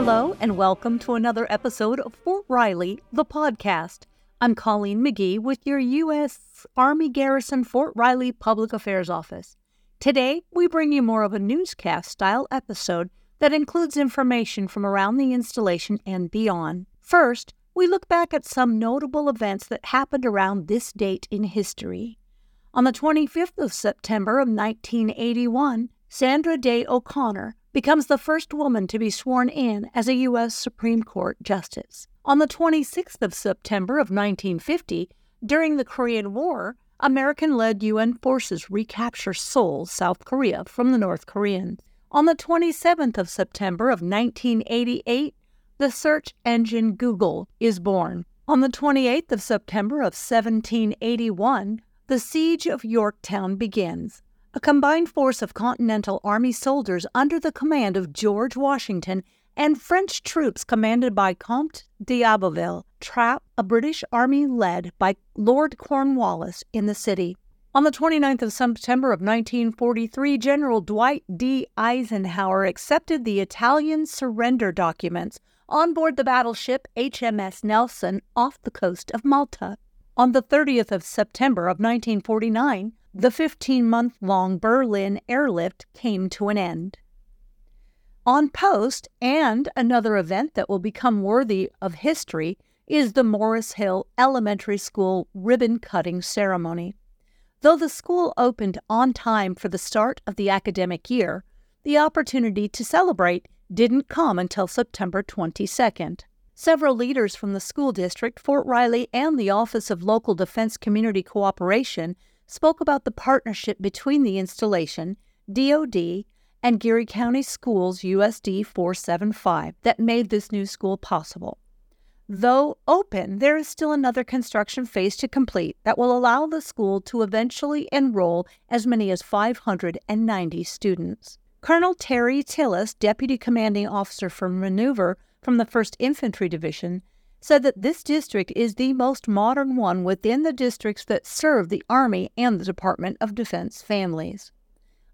Hello, and welcome to another episode of Fort Riley, the podcast. I'm Colleen McGee with your U.S. Army Garrison Fort Riley Public Affairs Office. Today, we bring you more of a newscast style episode that includes information from around the installation and beyond. First, we look back at some notable events that happened around this date in history. On the 25th of September of 1981, Sandra Day O'Connor becomes the first woman to be sworn in as a U.S. Supreme Court Justice. On the 26th of September of 1950, during the Korean War, American led UN forces recapture Seoul, South Korea, from the North Koreans. On the 27th of September of 1988, the search engine Google is born. On the 28th of September of 1781, the siege of Yorktown begins. A combined force of Continental Army soldiers under the command of George Washington and French troops commanded by Comte d'Abbeville trap a British army led by Lord Cornwallis in the city. On the 29th of September of 1943, General Dwight D. Eisenhower accepted the Italian surrender documents on board the battleship HMS Nelson off the coast of Malta. On the 30th of September of 1949, the 15 month long Berlin airlift came to an end. On post, and another event that will become worthy of history, is the Morris Hill Elementary School ribbon cutting ceremony. Though the school opened on time for the start of the academic year, the opportunity to celebrate didn't come until September 22nd. Several leaders from the school district, Fort Riley, and the Office of Local Defense Community Cooperation spoke about the partnership between the installation, DoD, and Geary County Schools USD 475 that made this new school possible. Though open, there is still another construction phase to complete that will allow the school to eventually enroll as many as 590 students. Colonel Terry Tillis, Deputy Commanding Officer for Maneuver from the 1st Infantry Division, said that this district is the most modern one within the districts that serve the Army and the Department of Defense families.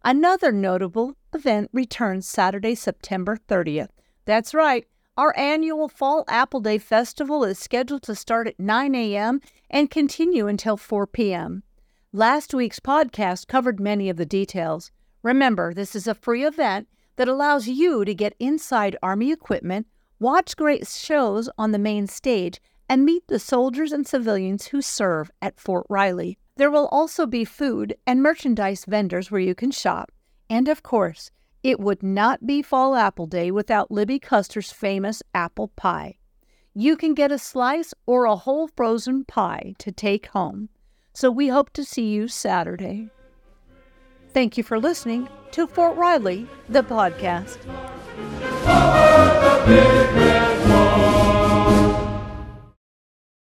Another notable event returns Saturday, September 30th. That's right, our annual Fall Apple Day Festival is scheduled to start at 9 a.m. and continue until 4 p.m. Last week's podcast covered many of the details. Remember, this is a free event that allows you to get inside Army equipment watch great shows on the main stage, and meet the soldiers and civilians who serve at Fort Riley. There will also be food and merchandise vendors where you can shop. And of course, it would not be Fall Apple Day without Libby Custer's famous apple pie. You can get a slice or a whole frozen pie to take home. So we hope to see you Saturday. Thank you for listening to Fort Riley, the podcast. Amém.